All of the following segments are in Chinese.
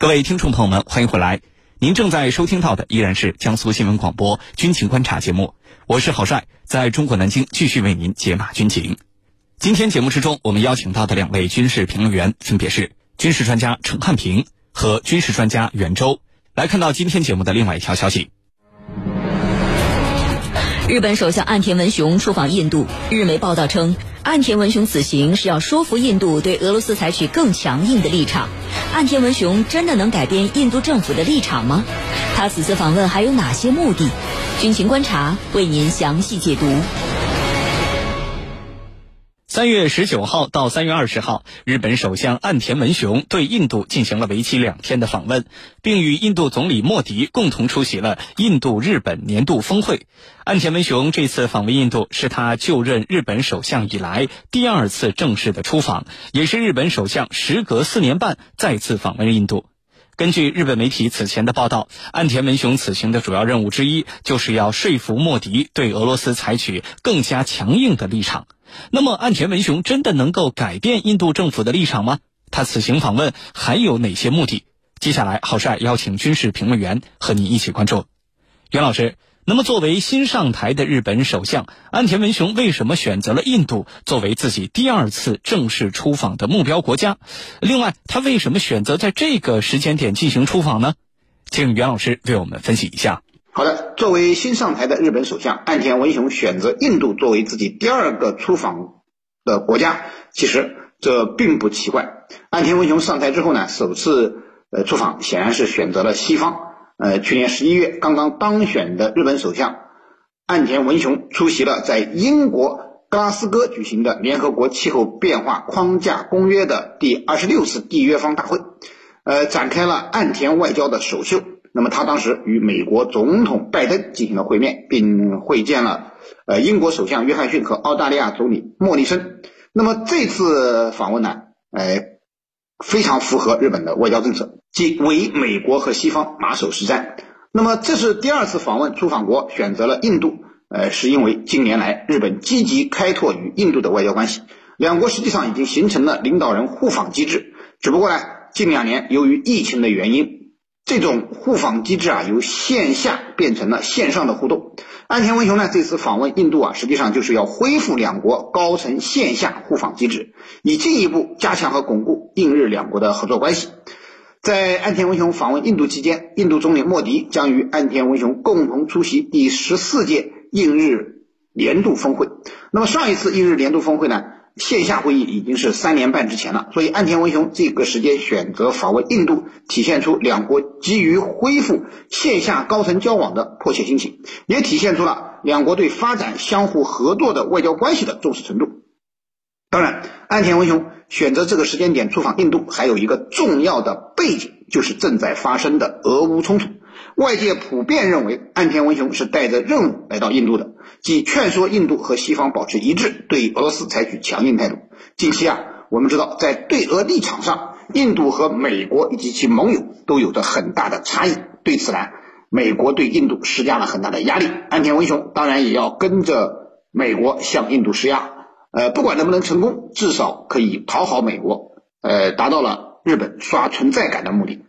各位听众朋友们，欢迎回来。您正在收听到的依然是江苏新闻广播军情观察节目，我是郝帅，在中国南京继续为您解码军情。今天节目之中，我们邀请到的两位军事评论员分别是军事专家陈汉平和军事专家袁周。来看到今天节目的另外一条消息。日本首相岸田文雄出访印度。日媒报道称，岸田文雄此行是要说服印度对俄罗斯采取更强硬的立场。岸田文雄真的能改变印度政府的立场吗？他此次访问还有哪些目的？军情观察为您详细解读。三月十九号到三月二十号，日本首相岸田文雄对印度进行了为期两天的访问，并与印度总理莫迪共同出席了印度日本年度峰会。岸田文雄这次访问印度是他就任日本首相以来第二次正式的出访，也是日本首相时隔四年半再次访问印度。根据日本媒体此前的报道，岸田文雄此行的主要任务之一就是要说服莫迪对俄罗斯采取更加强硬的立场。那么，岸田文雄真的能够改变印度政府的立场吗？他此行访问还有哪些目的？接下来，郝帅邀请军事评论员和你一起关注。袁老师，那么作为新上台的日本首相，岸田文雄为什么选择了印度作为自己第二次正式出访的目标国家？另外，他为什么选择在这个时间点进行出访呢？请袁老师为我们分析一下。好的，作为新上台的日本首相岸田文雄选择印度作为自己第二个出访的国家，其实这并不奇怪。岸田文雄上台之后呢，首次呃出访显然是选择了西方。呃，去年十一月刚刚当选的日本首相岸田文雄出席了在英国格拉斯哥举行的联合国气候变化框架公约的第二十六次缔约方大会，呃，展开了岸田外交的首秀。那么他当时与美国总统拜登进行了会面，并会见了呃英国首相约翰逊和澳大利亚总理莫里森。那么这次访问呢，哎，非常符合日本的外交政策，即为美国和西方马首是瞻。那么这是第二次访问出访国选择了印度，呃，是因为近年来日本积极开拓与印度的外交关系，两国实际上已经形成了领导人互访机制。只不过呢，近两年由于疫情的原因。这种互访机制啊，由线下变成了线上的互动。岸田文雄呢，这次访问印度啊，实际上就是要恢复两国高层线下互访机制，以进一步加强和巩固印日两国的合作关系。在岸田文雄访问印度期间，印度总理莫迪将与岸田文雄共同出席第十四届印日年度峰会。那么上一次印日年度峰会呢？线下会议已经是三年半之前了，所以岸田文雄这个时间选择访问印度，体现出两国急于恢复线下高层交往的迫切心情，也体现出了两国对发展相互合作的外交关系的重视程度。当然，岸田文雄选择这个时间点出访印度，还有一个重要的背景，就是正在发生的俄乌冲突。外界普遍认为，岸田文雄是带着任务来到印度的，即劝说印度和西方保持一致，对俄罗斯采取强硬态度。近期啊，我们知道，在对俄立场上，印度和美国以及其盟友都有着很大的差异。对此呢，美国对印度施加了很大的压力，岸田文雄当然也要跟着美国向印度施压。呃，不管能不能成功，至少可以讨好美国，呃，达到了日本刷存在感的目的。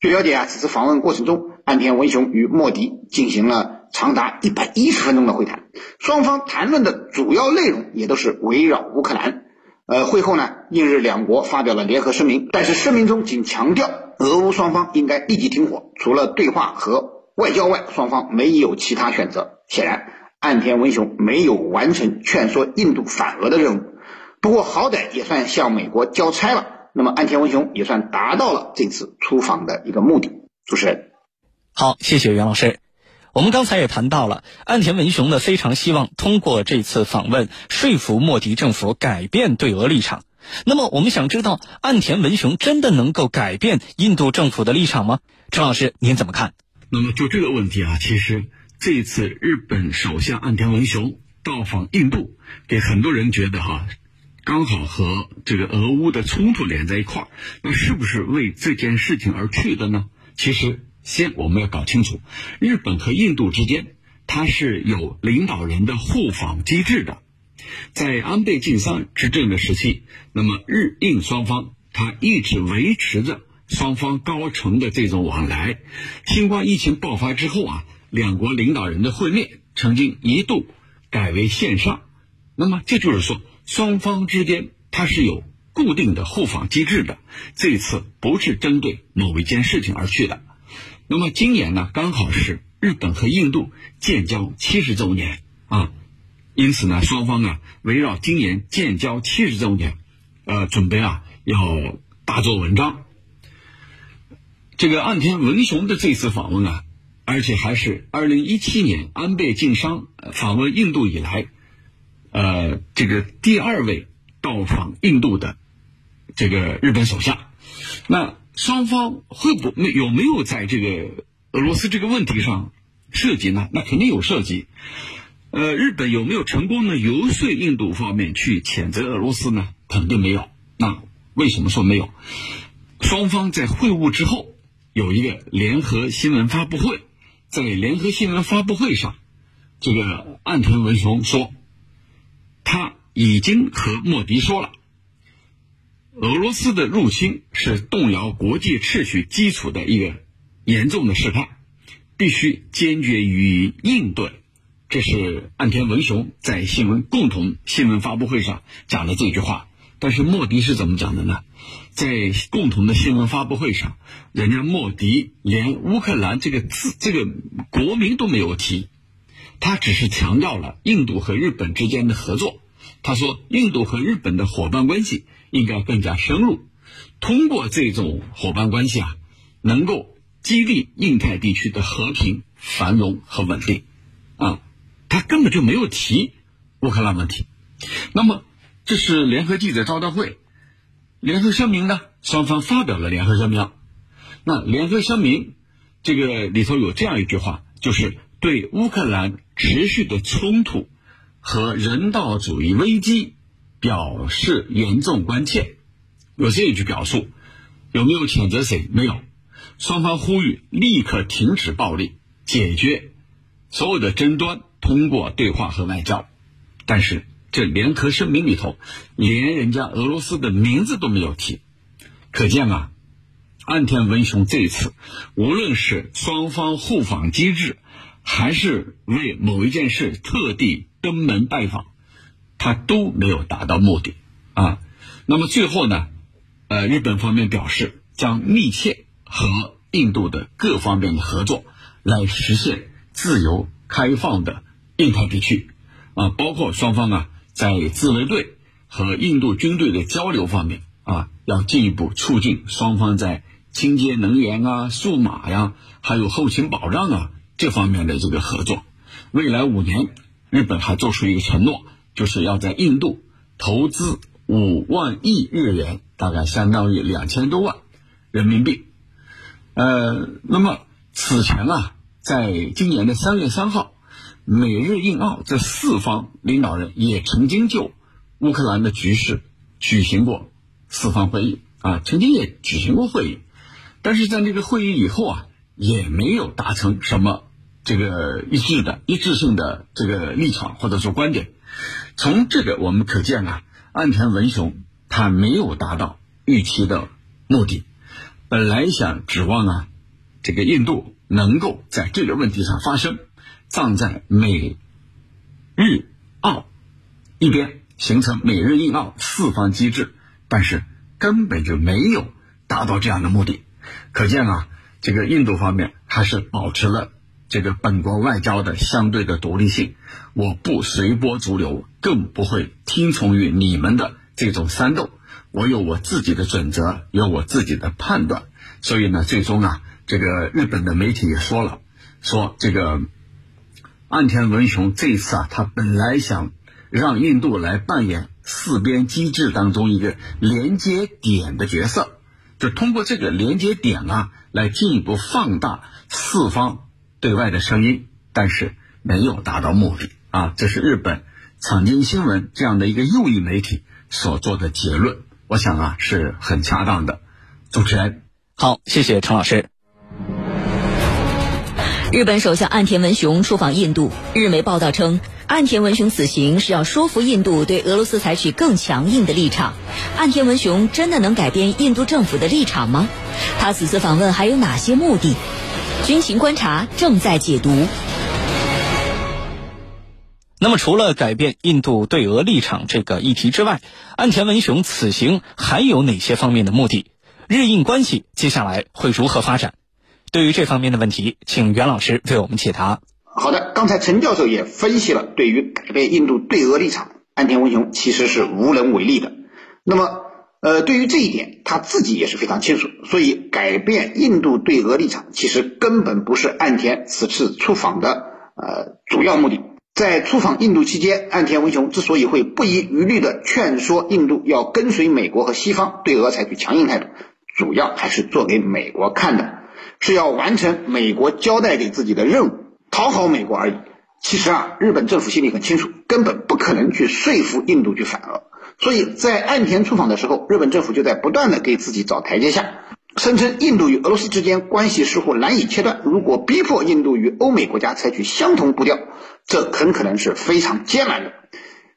据了解啊，此次访问过程中，岸田文雄与莫迪进行了长达一百一十分钟的会谈，双方谈论的主要内容也都是围绕乌克兰。呃，会后呢，印日两国发表了联合声明，但是声明中仅强调俄乌双方应该立即停火，除了对话和外交外，双方没有其他选择。显然，岸田文雄没有完成劝说印度反俄的任务，不过好歹也算向美国交差了。那么，岸田文雄也算达到了这次出访的一个目的。主持人，好，谢谢袁老师。我们刚才也谈到了，岸田文雄呢非常希望通过这次访问说服莫迪政府改变对俄立场。那么，我们想知道，岸田文雄真的能够改变印度政府的立场吗？陈老师，您怎么看？那么，就这个问题啊，其实这次日本首相岸田文雄到访印度，给很多人觉得哈。刚好和这个俄乌的冲突连在一块儿，那是不是为这件事情而去的呢？其实，先我们要搞清楚，日本和印度之间它是有领导人的互访机制的。在安倍晋三执政的时期，那么日印双方它一直维持着双方高层的这种往来。新冠疫情爆发之后啊，两国领导人的会面曾经一度改为线上。那么这就是说，双方之间它是有固定的互访机制的。这一次不是针对某一件事情而去的。那么今年呢，刚好是日本和印度建交七十周年啊，因此呢，双方啊围绕今年建交七十周年，呃，准备啊要大做文章。这个岸田文雄的这次访问啊，而且还是二零一七年安倍晋三访问印度以来，呃，这个第二位到访印度的这个日本首相。那双方会不没有没有在这个俄罗斯这个问题上涉及呢？那肯定有涉及。呃，日本有没有成功的游说印度方面去谴责俄罗斯呢？肯定没有。那为什么说没有？双方在会晤之后。有一个联合新闻发布会，在联合新闻发布会上，这个岸田文雄说，他已经和莫迪说了，俄罗斯的入侵是动摇国际秩序基础的一个严重的试探，必须坚决予以应对。这是岸田文雄在新闻共同新闻发布会上讲的这句话。但是莫迪是怎么讲的呢？在共同的新闻发布会上，人家莫迪连乌克兰这个字、这个国名都没有提，他只是强调了印度和日本之间的合作。他说，印度和日本的伙伴关系应该更加深入，通过这种伙伴关系啊，能够激励印太地区的和平、繁荣和稳定。啊，他根本就没有提乌克兰问题。那么，这是联合记者招待会。联合声明呢？双方发表了联合声明。那联合声明这个里头有这样一句话，就是对乌克兰持续的冲突和人道主义危机表示严重关切。有这一句表述，有没有谴责谁？没有。双方呼吁立刻停止暴力，解决所有的争端，通过对话和外交。但是。这联合声明里头，连人家俄罗斯的名字都没有提，可见啊，岸田文雄这一次无论是双方互访机制，还是为某一件事特地登门拜访，他都没有达到目的啊。那么最后呢，呃，日本方面表示将密切和印度的各方面的合作，来实现自由开放的印太地区啊，包括双方啊。在自卫队和印度军队的交流方面啊，要进一步促进双方在清洁能源啊、数码呀，还有后勤保障啊这方面的这个合作。未来五年，日本还做出一个承诺，就是要在印度投资五万亿日元，大概相当于两千多万人民币。呃，那么此前啊，在今年的三月三号。美日印澳这四方领导人也曾经就乌克兰的局势举行过四方会议啊，曾经也举行过会议，但是在那个会议以后啊，也没有达成什么这个一致的一致性的这个立场或者说观点。从这个我们可见啊，岸田文雄他没有达到预期的目的。本来想指望啊，这个印度能够在这个问题上发声。站在美日澳一边，形成美日印澳四方机制，但是根本就没有达到这样的目的。可见啊，这个印度方面还是保持了这个本国外交的相对的独立性。我不随波逐流，更不会听从于你们的这种煽动。我有我自己的准则，有我自己的判断。所以呢，最终啊，这个日本的媒体也说了，说这个。岸田文雄这次啊，他本来想让印度来扮演四边机制当中一个连接点的角色，就通过这个连接点啊，来进一步放大四方对外的声音，但是没有达到目的啊。这是日本产经新闻这样的一个右翼媒体所做的结论，我想啊是很恰当的。主持人，好，谢谢陈老师。日本首相岸田文雄出访印度，日媒报道称，岸田文雄此行是要说服印度对俄罗斯采取更强硬的立场。岸田文雄真的能改变印度政府的立场吗？他此次访问还有哪些目的？军情观察正在解读。那么，除了改变印度对俄立场这个议题之外，岸田文雄此行还有哪些方面的目的？日印关系接下来会如何发展？对于这方面的问题，请袁老师为我们解答。好的，刚才陈教授也分析了，对于改变印度对俄立场，岸田文雄其实是无能为力的。那么，呃，对于这一点，他自己也是非常清楚。所以，改变印度对俄立场，其实根本不是岸田此次出访的呃主要目的。在出访印度期间，岸田文雄之所以会不遗余力地劝说印度要跟随美国和西方对俄采取强硬态度，主要还是做给美国看的，是要完成美国交代给自己的任务，讨好美国而已。其实啊，日本政府心里很清楚，根本不可能去说服印度去反俄。所以在岸田出访的时候，日本政府就在不断的给自己找台阶下。声称印度与俄罗斯之间关系似乎难以切断，如果逼迫印度与欧美国家采取相同步调，这很可能是非常艰难的。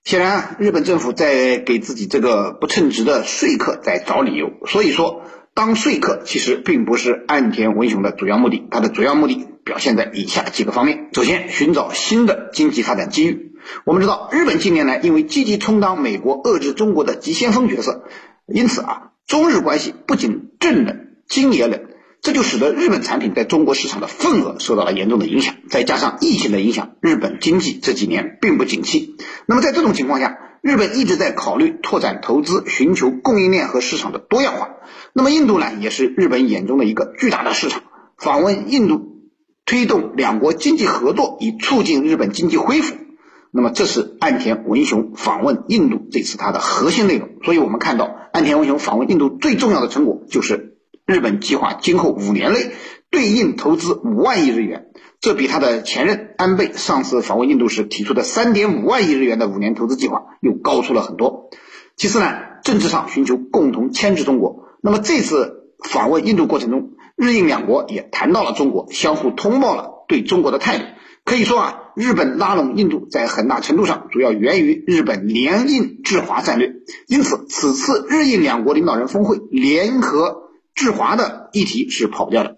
显然啊，日本政府在给自己这个不称职的说客在找理由。所以说，当说客其实并不是岸田文雄的主要目的，他的主要目的表现在以下几个方面：首先，寻找新的经济发展机遇。我们知道，日本近年来因为积极充当美国遏制中国的急先锋角色，因此啊，中日关系不仅正冷。今年冷，这就使得日本产品在中国市场的份额受到了严重的影响。再加上疫情的影响，日本经济这几年并不景气。那么在这种情况下，日本一直在考虑拓展投资，寻求供应链和市场的多样化。那么印度呢，也是日本眼中的一个巨大的市场。访问印度，推动两国经济合作，以促进日本经济恢复。那么这是岸田文雄访问印度这次他的核心内容。所以我们看到岸田文雄访问印度最重要的成果就是。日本计划今后五年内对印投资五万亿日元，这比他的前任安倍上次访问印度时提出的三点五万亿日元的五年投资计划又高出了很多。其次呢，政治上寻求共同牵制中国。那么这次访问印度过程中，日印两国也谈到了中国，相互通报了对中国的态度。可以说啊，日本拉拢印度在很大程度上主要源于日本联印制华战略。因此，此次日印两国领导人峰会联合。制华的议题是跑不掉的，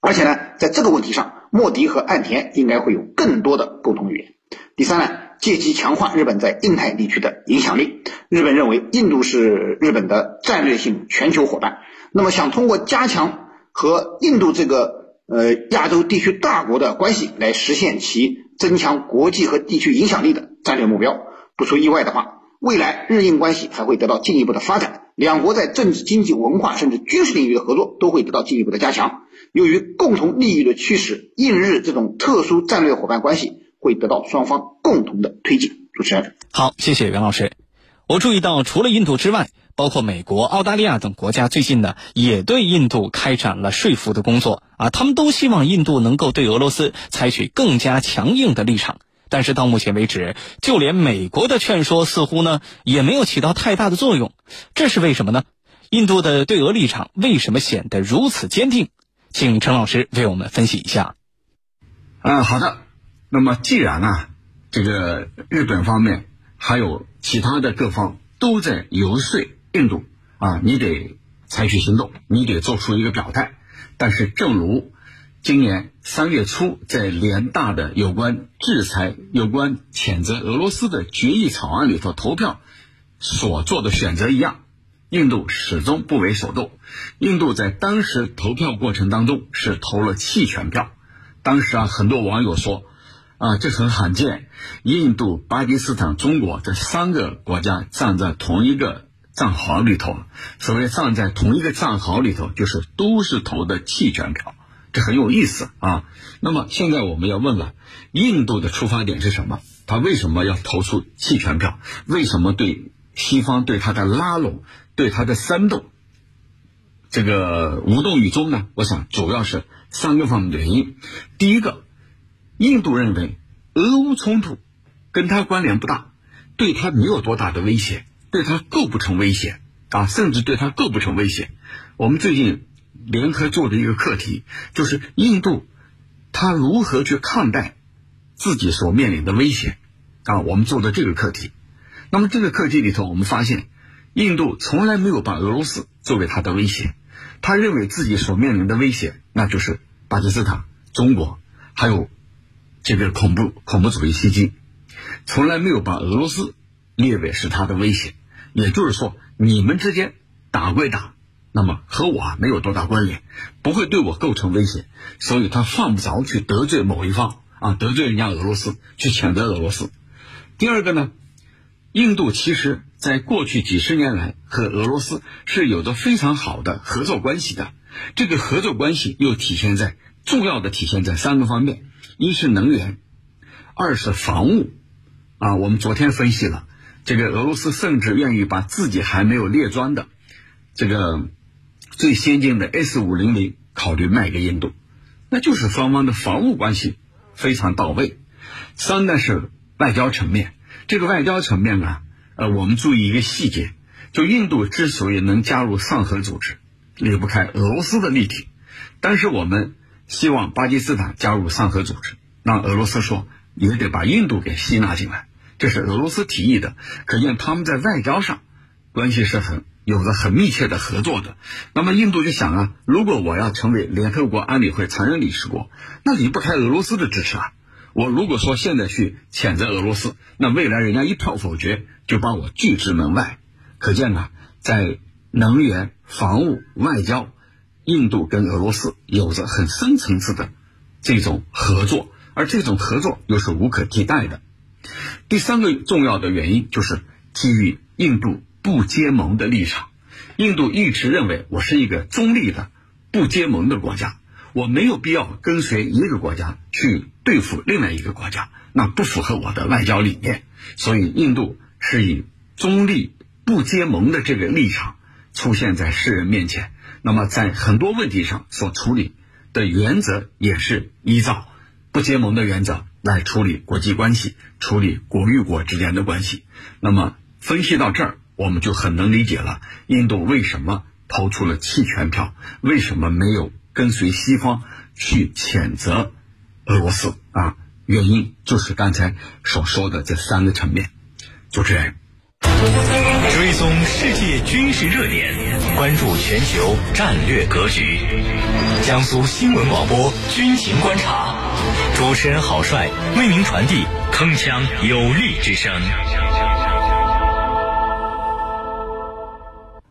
而且呢，在这个问题上，莫迪和岸田应该会有更多的沟通语言。第三呢，借机强化日本在印太地区的影响力。日本认为印度是日本的战略性全球伙伴，那么想通过加强和印度这个呃亚洲地区大国的关系，来实现其增强国际和地区影响力的战略目标。不出意外的话。未来日印关系还会得到进一步的发展，两国在政治、经济、文化甚至军事领域的合作都会得到进一步的加强。由于共同利益的驱使，印日这种特殊战略伙伴关系会得到双方共同的推进。主持人，好，谢谢袁老师。我注意到，除了印度之外，包括美国、澳大利亚等国家最近呢，也对印度开展了说服的工作啊，他们都希望印度能够对俄罗斯采取更加强硬的立场。但是到目前为止，就连美国的劝说似乎呢也没有起到太大的作用，这是为什么呢？印度的对俄立场为什么显得如此坚定？请陈老师为我们分析一下。嗯，好的。那么既然啊，这个日本方面还有其他的各方都在游说印度啊，你得采取行动，你得做出一个表态。但是正如。今年三月初，在联大的有关制裁、有关谴责俄罗斯的决议草案里头投票所做的选择一样，印度始终不为所动。印度在当时投票过程当中是投了弃权票。当时啊，很多网友说，啊，这很罕见，印度、巴基斯坦、中国这三个国家站在同一个战壕里头。所谓站在同一个战壕里头，就是都是投的弃权票。这很有意思啊！那么现在我们要问了，印度的出发点是什么？他为什么要投出弃权票？为什么对西方对他的拉拢、对他的煽动，这个无动于衷呢？我想主要是三个方面的原因。第一个，印度认为俄乌冲突跟他关联不大，对他没有多大的威胁，对他构不成威胁啊，甚至对他构不成威胁。我们最近。联合做的一个课题，就是印度，他如何去看待自己所面临的威胁啊，我们做的这个课题。那么这个课题里头，我们发现，印度从来没有把俄罗斯作为他的威胁，他认为自己所面临的威胁，那就是巴基斯坦、中国，还有这个恐怖恐怖主义袭击，从来没有把俄罗斯列为是他的威胁。也就是说，你们之间打归打，那么和我没有多大关联，不会对我构成威胁，所以他犯不着去得罪某一方啊，得罪人家俄罗斯，去谴责俄罗斯。第二个呢？印度其实在过去几十年来和俄罗斯是有着非常好的合作关系的。这个合作关系又体现在重要的体现在三个方面：一是能源，二是防务。啊，我们昨天分析了，这个俄罗斯甚至愿意把自己还没有列装的这个最先进的 S 五零零考虑卖给印度，那就是双方的防务关系非常到位。三呢是外交层面。这个外交层面啊，呃，我们注意一个细节，就印度之所以能加入上合组织，离不开俄罗斯的力挺。但是我们希望巴基斯坦加入上合组织，那俄罗斯说也得把印度给吸纳进来，这是俄罗斯提议的。可见他们在外交上关系是很有着很密切的合作的。那么印度就想啊，如果我要成为联合国安理会常任理事国，那离不开俄罗斯的支持啊。我如果说现在去谴责俄罗斯，那未来人家一票否决就把我拒之门外。可见啊，在能源、防务、外交，印度跟俄罗斯有着很深层次的这种合作，而这种合作又是无可替代的。第三个重要的原因就是基于印度不结盟的立场，印度一直认为我是一个中立的、不结盟的国家。我没有必要跟随一个国家去对付另外一个国家，那不符合我的外交理念。所以，印度是以中立、不结盟的这个立场出现在世人面前。那么，在很多问题上所处理的原则也是依照不结盟的原则来处理国际关系、处理国与国之间的关系。那么，分析到这儿，我们就很能理解了印度为什么投出了弃权票，为什么没有。跟随西方去谴责俄罗斯啊，原因就是刚才所说的这三个层面。主持人，追踪世界军事热点，关注全球战略格局。江苏新闻广播军情观察，主持人郝帅为您传递铿锵有力之声。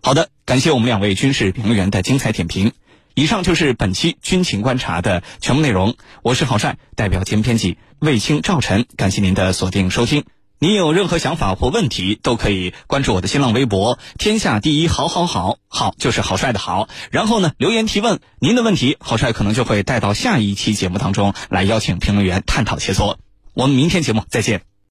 好的，感谢我们两位军事评论员的精彩点评。以上就是本期军情观察的全部内容。我是郝帅，代表节目编辑卫青、赵晨，感谢您的锁定收听。您有任何想法或问题，都可以关注我的新浪微博“天下第一好好好”，好就是郝帅的好。然后呢，留言提问您的问题，郝帅可能就会带到下一期节目当中来邀请评论员探讨切磋。我们明天节目再见。